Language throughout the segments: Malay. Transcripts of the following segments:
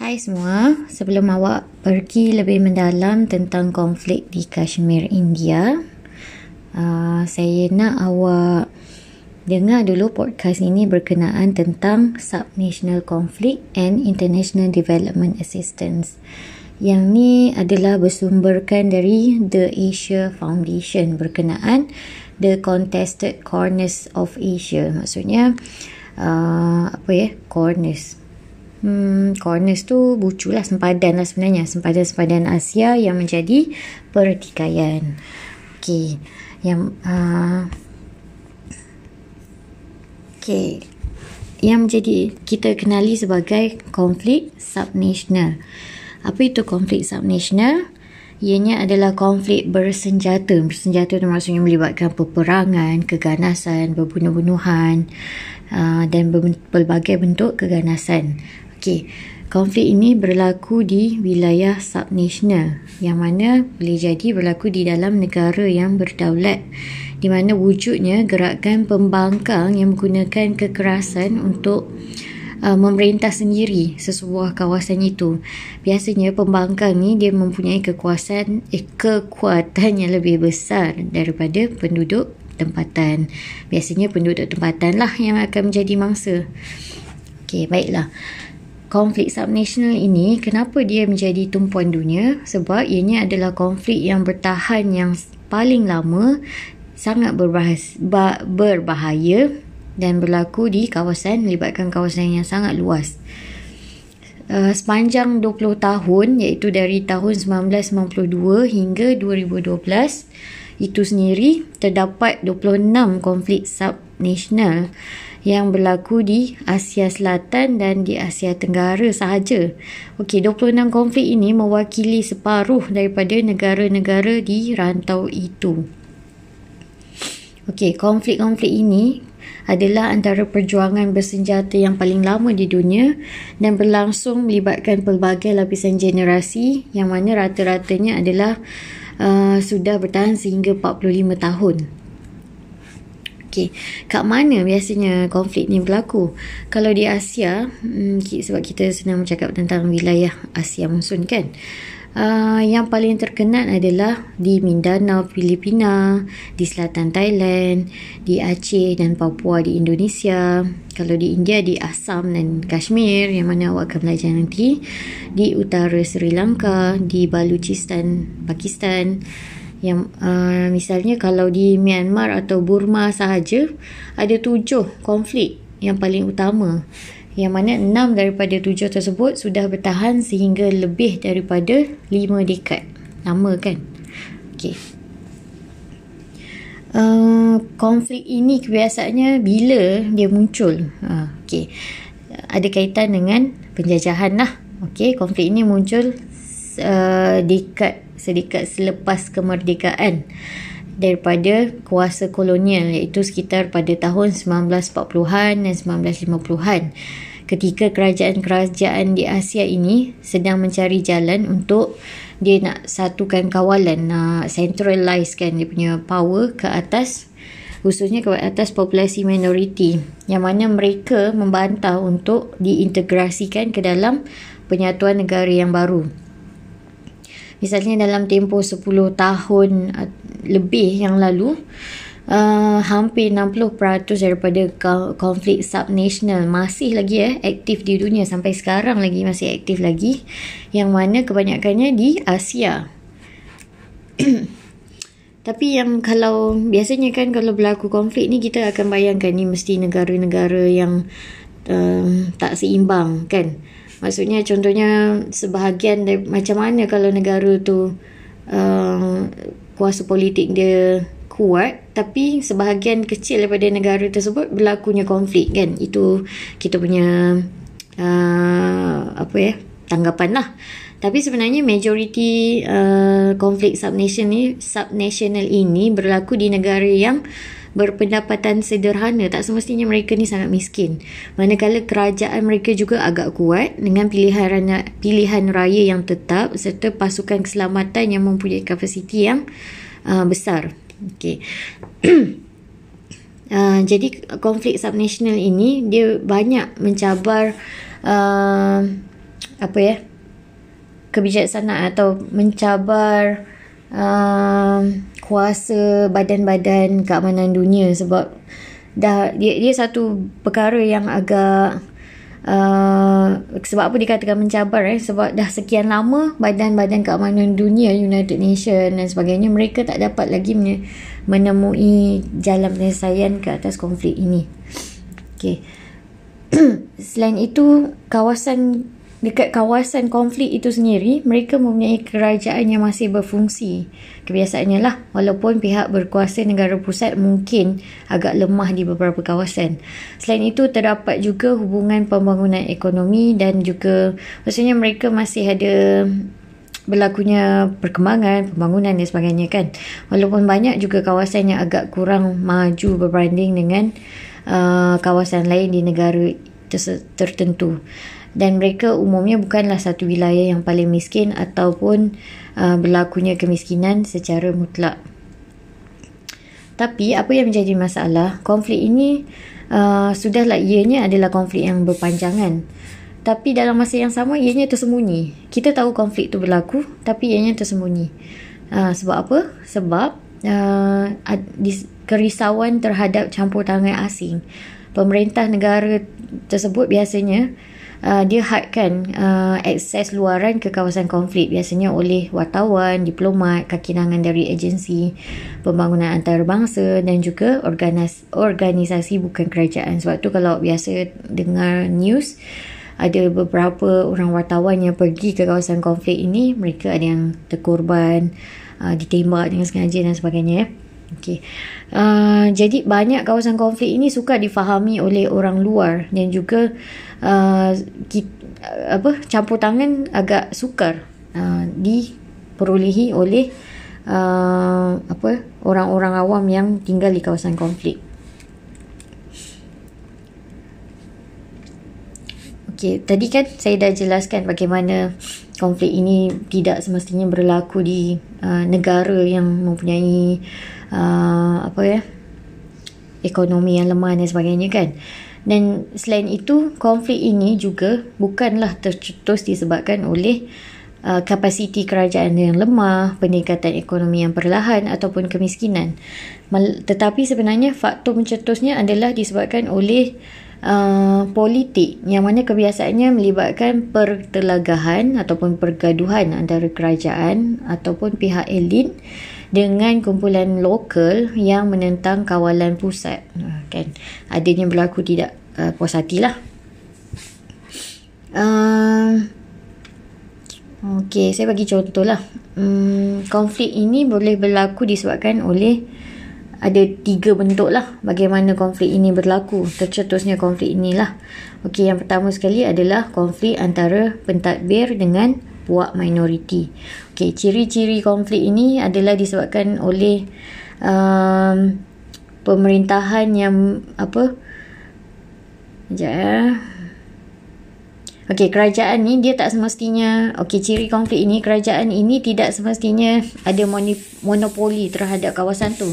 Hai semua, sebelum awak pergi lebih mendalam tentang konflik di Kashmir, India, uh, saya nak awak dengar dulu podcast ini berkenaan tentang subnational conflict and international development assistance. Yang ni adalah bersumberkan dari The Asia Foundation berkenaan the contested corners of Asia. Maksudnya uh, apa ya? Corners hmm, corners tu bucu lah sempadan lah sebenarnya. Sempadan-sempadan Asia yang menjadi pertikaian. Okey yang uh, okey. Yang menjadi kita kenali sebagai konflik subnational. Apa itu konflik subnational? Ianya adalah konflik bersenjata. Bersenjata itu maksudnya melibatkan peperangan, keganasan, berbunuh-bunuhan uh, dan berbagai bentuk keganasan. Okey, konflik ini berlaku di wilayah subnational yang mana boleh jadi berlaku di dalam negara yang berdaulat di mana wujudnya gerakan pembangkang yang menggunakan kekerasan untuk uh, memerintah sendiri sesebuah kawasan itu. Biasanya pembangkang ni dia mempunyai kekuasaan eh, kekuatan yang lebih besar daripada penduduk tempatan. Biasanya penduduk tempatan lah yang akan menjadi mangsa. Okey, baiklah konflik subnational ini kenapa dia menjadi tumpuan dunia? Sebab ianya adalah konflik yang bertahan yang paling lama sangat berbahaya dan berlaku di kawasan melibatkan kawasan yang sangat luas. Uh, sepanjang 20 tahun iaitu dari tahun 1992 hingga 2012 itu sendiri terdapat 26 konflik subnational yang berlaku di Asia Selatan dan di Asia Tenggara sahaja. Okey, 26 konflik ini mewakili separuh daripada negara-negara di rantau itu. Okey, konflik-konflik ini adalah antara perjuangan bersenjata yang paling lama di dunia dan berlangsung melibatkan pelbagai lapisan generasi yang mana rata-ratanya adalah uh, sudah bertahan sehingga 45 tahun. Okey, kat mana biasanya konflik ni berlaku? Kalau di Asia, hmm, sebab kita sedang bercakap tentang wilayah Asia monsun kan. Uh, yang paling terkenal adalah di Mindanao, Filipina, di selatan Thailand, di Aceh dan Papua di Indonesia. Kalau di India, di Assam dan Kashmir yang mana awak akan belajar nanti. Di utara Sri Lanka, di Baluchistan, Pakistan yang uh, misalnya kalau di Myanmar atau Burma sahaja ada tujuh konflik yang paling utama. Yang mana enam daripada tujuh tersebut sudah bertahan sehingga lebih daripada lima dekad. Lama kan? Okey. Uh, konflik ini kebiasaannya bila dia muncul? Uh, okey. Ada kaitan dengan penjajahan lah. Okey konflik ini muncul uh, dekad sedikit selepas kemerdekaan daripada kuasa kolonial iaitu sekitar pada tahun 1940-an dan 1950-an ketika kerajaan-kerajaan di Asia ini sedang mencari jalan untuk dia nak satukan kawalan nak centralize kan dia punya power ke atas khususnya ke atas populasi minoriti yang mana mereka membantah untuk diintegrasikan ke dalam penyatuan negara yang baru misalnya dalam tempoh 10 tahun uh, lebih yang lalu uh, hampir 60% daripada konflik subnational masih lagi eh aktif di dunia. Sampai sekarang lagi masih aktif lagi yang mana kebanyakannya di Asia. Tapi yang kalau biasanya kan kalau berlaku konflik ni kita akan bayangkan ni mesti negara-negara yang uh, tak seimbang kan Maksudnya contohnya sebahagian dari, macam mana kalau negara tu uh, kuasa politik dia kuat tapi sebahagian kecil daripada negara tersebut berlakunya konflik kan. Itu kita punya uh, apa ya tanggapan lah. Tapi sebenarnya majoriti uh, konflik subnation ni, subnational ini berlaku di negara yang berpendapatan sederhana. Tak semestinya mereka ni sangat miskin. Manakala kerajaan mereka juga agak kuat dengan pilihan pilihan raya yang tetap serta pasukan keselamatan yang mempunyai kapasiti yang uh, besar. Okey. Uh, jadi konflik subnational ini dia banyak mencabar uh, apa ya kebijaksanaan atau mencabar uh, kuasa badan-badan keamanan dunia sebab dah dia dia satu perkara yang agak Uh, sebab apa dikatakan mencabar eh sebab dah sekian lama badan-badan keamanan dunia United Nations dan sebagainya mereka tak dapat lagi menemui jalan penyelesaian ke atas konflik ini. Okey. Selain itu kawasan dekat kawasan konflik itu sendiri mereka mempunyai kerajaan yang masih berfungsi. Kebiasaannya lah walaupun pihak berkuasa negara pusat mungkin agak lemah di beberapa kawasan. Selain itu terdapat juga hubungan pembangunan ekonomi dan juga maksudnya mereka masih ada berlakunya perkembangan pembangunan dan sebagainya kan. Walaupun banyak juga kawasan yang agak kurang maju berbanding dengan uh, kawasan lain di negara tertentu dan mereka umumnya bukanlah satu wilayah yang paling miskin ataupun uh, berlakunya kemiskinan secara mutlak. Tapi apa yang menjadi masalah, konflik ini uh, sudahlah ianya adalah konflik yang berpanjangan. Tapi dalam masa yang sama ianya tersembunyi. Kita tahu konflik itu berlaku tapi ianya tersembunyi. Uh, sebab apa? Sebab uh, kerisauan terhadap campur tangan asing. Pemerintah negara tersebut biasanya uh, dia hadkan uh, akses luaran ke kawasan konflik biasanya oleh wartawan, diplomat, kaki tangan dari agensi pembangunan antarabangsa dan juga organis- organisasi bukan kerajaan. Sebab tu kalau biasa dengar news ada beberapa orang wartawan yang pergi ke kawasan konflik ini mereka ada yang terkorban uh, ditembak dengan sengaja dan sebagainya Okay. Uh, jadi banyak kawasan konflik ini suka difahami oleh orang luar dan juga uh, ki, uh, apa campur tangan agak sukar uh, diperolehi oleh uh, apa orang-orang awam yang tinggal di kawasan konflik. Okay, tadi kan saya dah jelaskan bagaimana konflik ini tidak semestinya berlaku di uh, negara yang mempunyai uh, apa ya ekonomi yang lemah dan sebagainya kan dan selain itu konflik ini juga bukanlah tercetus disebabkan oleh uh, kapasiti kerajaan yang lemah, peningkatan ekonomi yang perlahan ataupun kemiskinan. Mal- tetapi sebenarnya faktor mencetusnya adalah disebabkan oleh uh, politik yang mana kebiasaannya melibatkan pertelagahan ataupun pergaduhan antara kerajaan ataupun pihak elit dengan kumpulan lokal yang menentang kawalan pusat uh, kan adanya berlaku tidak uh, puas hati lah uh, Okey, saya bagi contoh lah. Hmm, konflik ini boleh berlaku disebabkan oleh ada tiga bentuk lah bagaimana konflik ini berlaku. Tercetusnya konflik inilah. Okey, yang pertama sekali adalah konflik antara pentadbir dengan puak minoriti. Okey, ciri-ciri konflik ini adalah disebabkan oleh um, pemerintahan yang apa? Sekejap ya. Okey, kerajaan ni dia tak semestinya okey ciri konflik ini kerajaan ini tidak semestinya ada monopoli terhadap kawasan tu.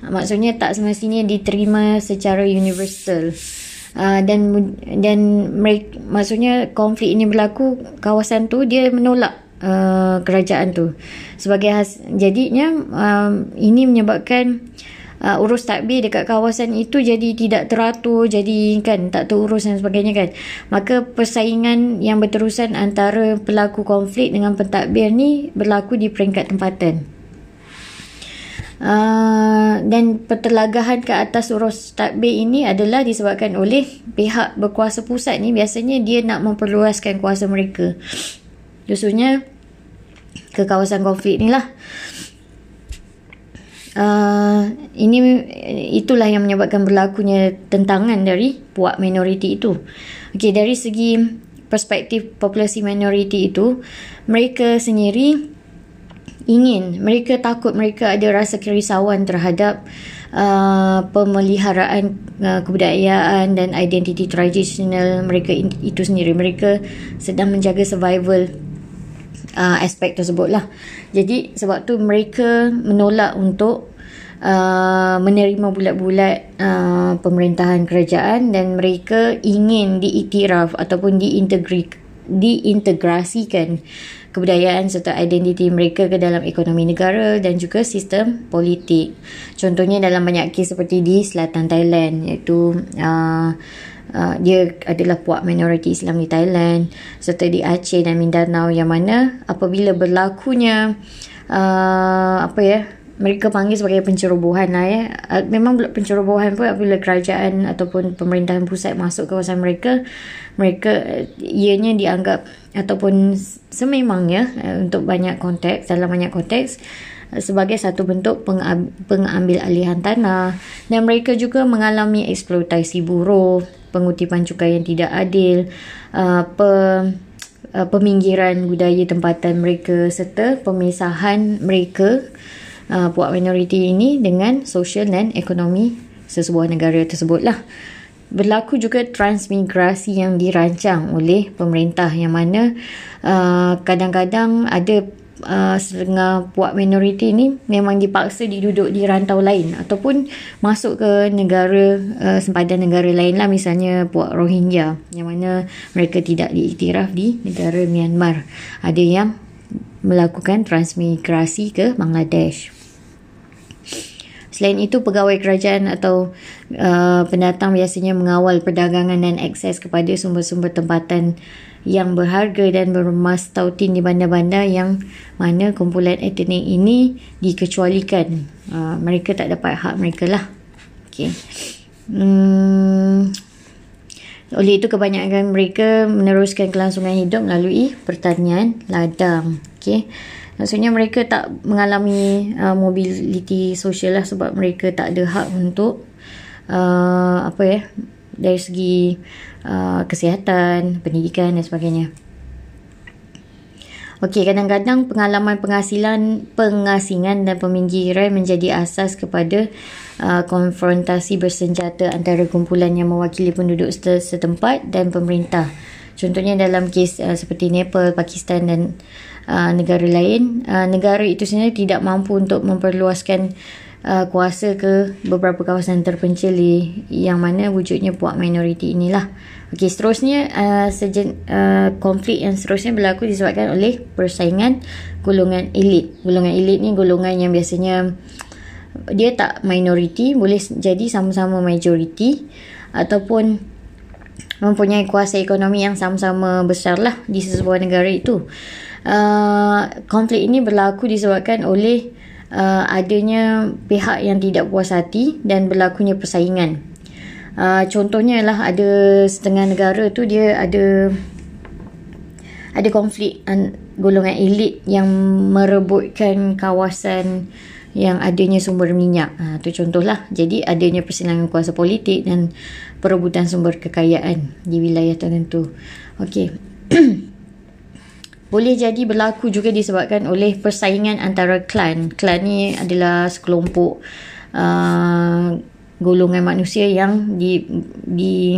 Maksudnya tak semestinya diterima secara universal. Uh, dan dan mereka, maksudnya konflik ini berlaku kawasan tu dia menolak uh, kerajaan tu. Sebagai has, jadinya um, ini menyebabkan uh, urus takbir dekat kawasan itu jadi tidak teratur jadi kan tak terurus dan sebagainya kan. Maka persaingan yang berterusan antara pelaku konflik dengan pentadbir ni berlaku di peringkat tempatan Uh, dan pertelagahan ke atas urus takbir ini adalah disebabkan oleh pihak berkuasa pusat ni. Biasanya dia nak memperluaskan kuasa mereka. Khususnya ke kawasan konflik ni lah. Uh, ini itulah yang menyebabkan berlakunya tentangan dari puak minoriti itu. Okay, dari segi perspektif populasi minoriti itu mereka sendiri ingin. Mereka takut mereka ada rasa kerisauan terhadap uh, pemeliharaan uh, kebudayaan dan identiti tradisional mereka itu sendiri. Mereka sedang menjaga survival uh, aspek tersebut lah. Jadi sebab tu mereka menolak untuk uh, menerima bulat-bulat uh, pemerintahan kerajaan dan mereka ingin diiktiraf ataupun diintegri diintegrasikan kebudayaan serta identiti mereka ke dalam ekonomi negara dan juga sistem politik. Contohnya dalam banyak kes seperti di selatan Thailand iaitu uh, Uh, dia adalah puak minoriti Islam di Thailand serta di Aceh dan Mindanao yang mana apabila berlakunya uh, apa ya mereka panggil sebagai pencerobohan lah ya. Memang pencerobohan pun apabila kerajaan ataupun pemerintahan pusat masuk ke kawasan mereka, mereka ianya dianggap ataupun sememangnya eh, untuk banyak konteks, dalam banyak konteks eh, sebagai satu bentuk pengambil alihan tanah dan mereka juga mengalami eksploitasi buruh, pengutipan cukai yang tidak adil, uh, peminggiran budaya tempatan mereka serta pemisahan mereka uh, puak minoriti ini dengan sosial dan ekonomi sesebuah negara tersebut lah. Berlaku juga transmigrasi yang dirancang oleh pemerintah yang mana uh, kadang-kadang ada uh, setengah puak minoriti ini memang dipaksa diduduk di rantau lain ataupun masuk ke negara uh, sempadan negara lain lah misalnya puak Rohingya yang mana mereka tidak diiktiraf di negara Myanmar. Ada yang melakukan transmigrasi ke Bangladesh. Selain itu, pegawai kerajaan atau uh, pendatang biasanya mengawal perdagangan dan akses kepada sumber-sumber tempatan yang berharga dan bermas tautin di bandar-bandar yang mana kumpulan etnik ini dikecualikan. Uh, mereka tak dapat hak mereka lah. Okay. Hmm, oleh itu kebanyakan mereka meneruskan kelangsungan hidup melalui pertanian ladang. Okay. Maksudnya mereka tak mengalami uh, mobility sosial lah sebab mereka tak ada hak untuk uh, apa ya dari segi uh, kesihatan, pendidikan dan sebagainya. Okey, kadang-kadang pengalaman penghasilan, pengasingan dan peminggiran menjadi asas kepada uh, konfrontasi bersenjata antara kumpulan yang mewakili penduduk setempat dan pemerintah. Contohnya dalam kes uh, seperti Nepal, Pakistan dan uh, negara lain, uh, negara itu sebenarnya tidak mampu untuk memperluaskan uh, kuasa ke beberapa kawasan terpencil yang mana wujudnya puak minoriti inilah. Okey, seterusnya uh, sejen, uh, konflik yang seterusnya berlaku disebabkan oleh persaingan golongan elit. Golongan elit ni golongan yang biasanya dia tak minoriti, boleh jadi sama-sama majoriti ataupun mempunyai kuasa ekonomi yang sama-sama besar lah di sebuah negara itu. Uh, konflik ini berlaku disebabkan oleh uh, adanya pihak yang tidak puas hati dan berlakunya persaingan. Uh, contohnya lah ada setengah negara tu dia ada ada konflik golongan elit yang merebutkan kawasan yang adanya sumber minyak. Ha, tu contohlah. Jadi adanya persilangan kuasa politik dan perebutan sumber kekayaan di wilayah tertentu. Okey. Boleh jadi berlaku juga disebabkan oleh persaingan antara klan. Klan ni adalah sekelompok uh, golongan manusia yang di di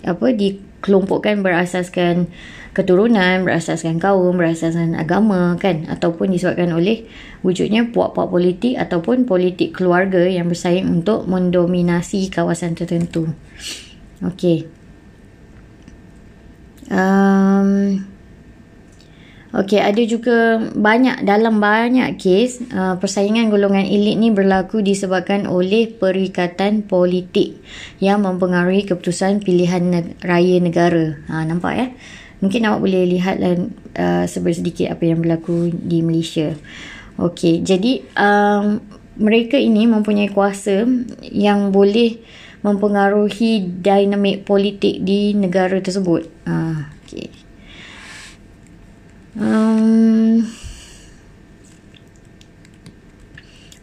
apa dikelompokkan berasaskan keturunan, berasaskan kaum, berasaskan agama kan ataupun disebabkan oleh wujudnya puak-puak politik ataupun politik keluarga yang bersaing untuk mendominasi kawasan tertentu. Okey. Um, Okey, ada juga banyak dalam banyak kes uh, persaingan golongan elit ni berlaku disebabkan oleh perikatan politik yang mempengaruhi keputusan pilihan ne- raya negara. Ha, nampak ya? Mungkin awak boleh lihat uh, sedikit apa yang berlaku di Malaysia. Okey, jadi um, mereka ini mempunyai kuasa yang boleh mempengaruhi dinamik politik di negara tersebut. Uh, okey. Um,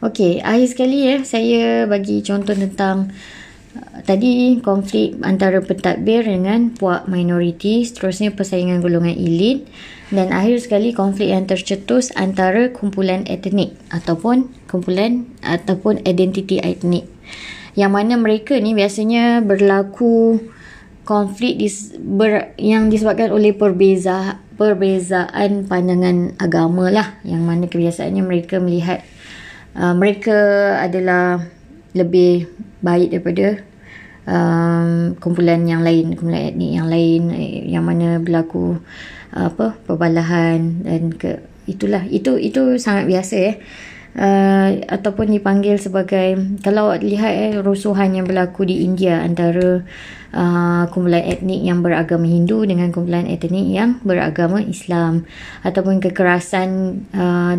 Okey, akhir sekali ya saya bagi contoh tentang tadi konflik antara pentadbir dengan puak minoriti seterusnya persaingan golongan elit dan akhir sekali konflik yang tercetus antara kumpulan etnik ataupun kumpulan ataupun identiti etnik. Yang mana mereka ni biasanya berlaku konflik dis, ber, yang disebabkan oleh perbeza, perbezaan pandangan agama lah. Yang mana kebiasaannya mereka melihat uh, mereka adalah lebih baik daripada um, kumpulan yang lain kumpulan etnik yang lain eh, yang mana berlaku apa perbalahan dan ke itulah. Itu itu sangat biasa eh uh, ataupun dipanggil sebagai kalau lihat eh rusuhan yang berlaku di India antara uh, kumpulan etnik yang beragama Hindu dengan kumpulan etnik yang beragama Islam ataupun kekerasan uh,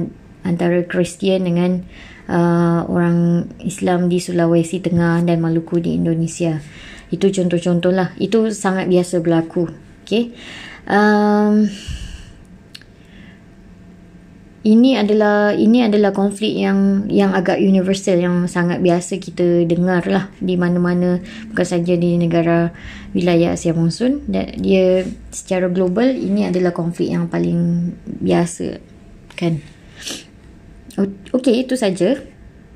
antara Kristian dengan uh, orang Islam di Sulawesi Tengah dan Maluku di Indonesia. Itu contoh-contoh lah. Itu sangat biasa berlaku. Okay. Um, ini adalah ini adalah konflik yang yang agak universal yang sangat biasa kita dengar lah di mana-mana. Bukan saja di negara wilayah Asia Monsun dan dia secara global ini adalah konflik yang paling biasa kan? Okey itu saja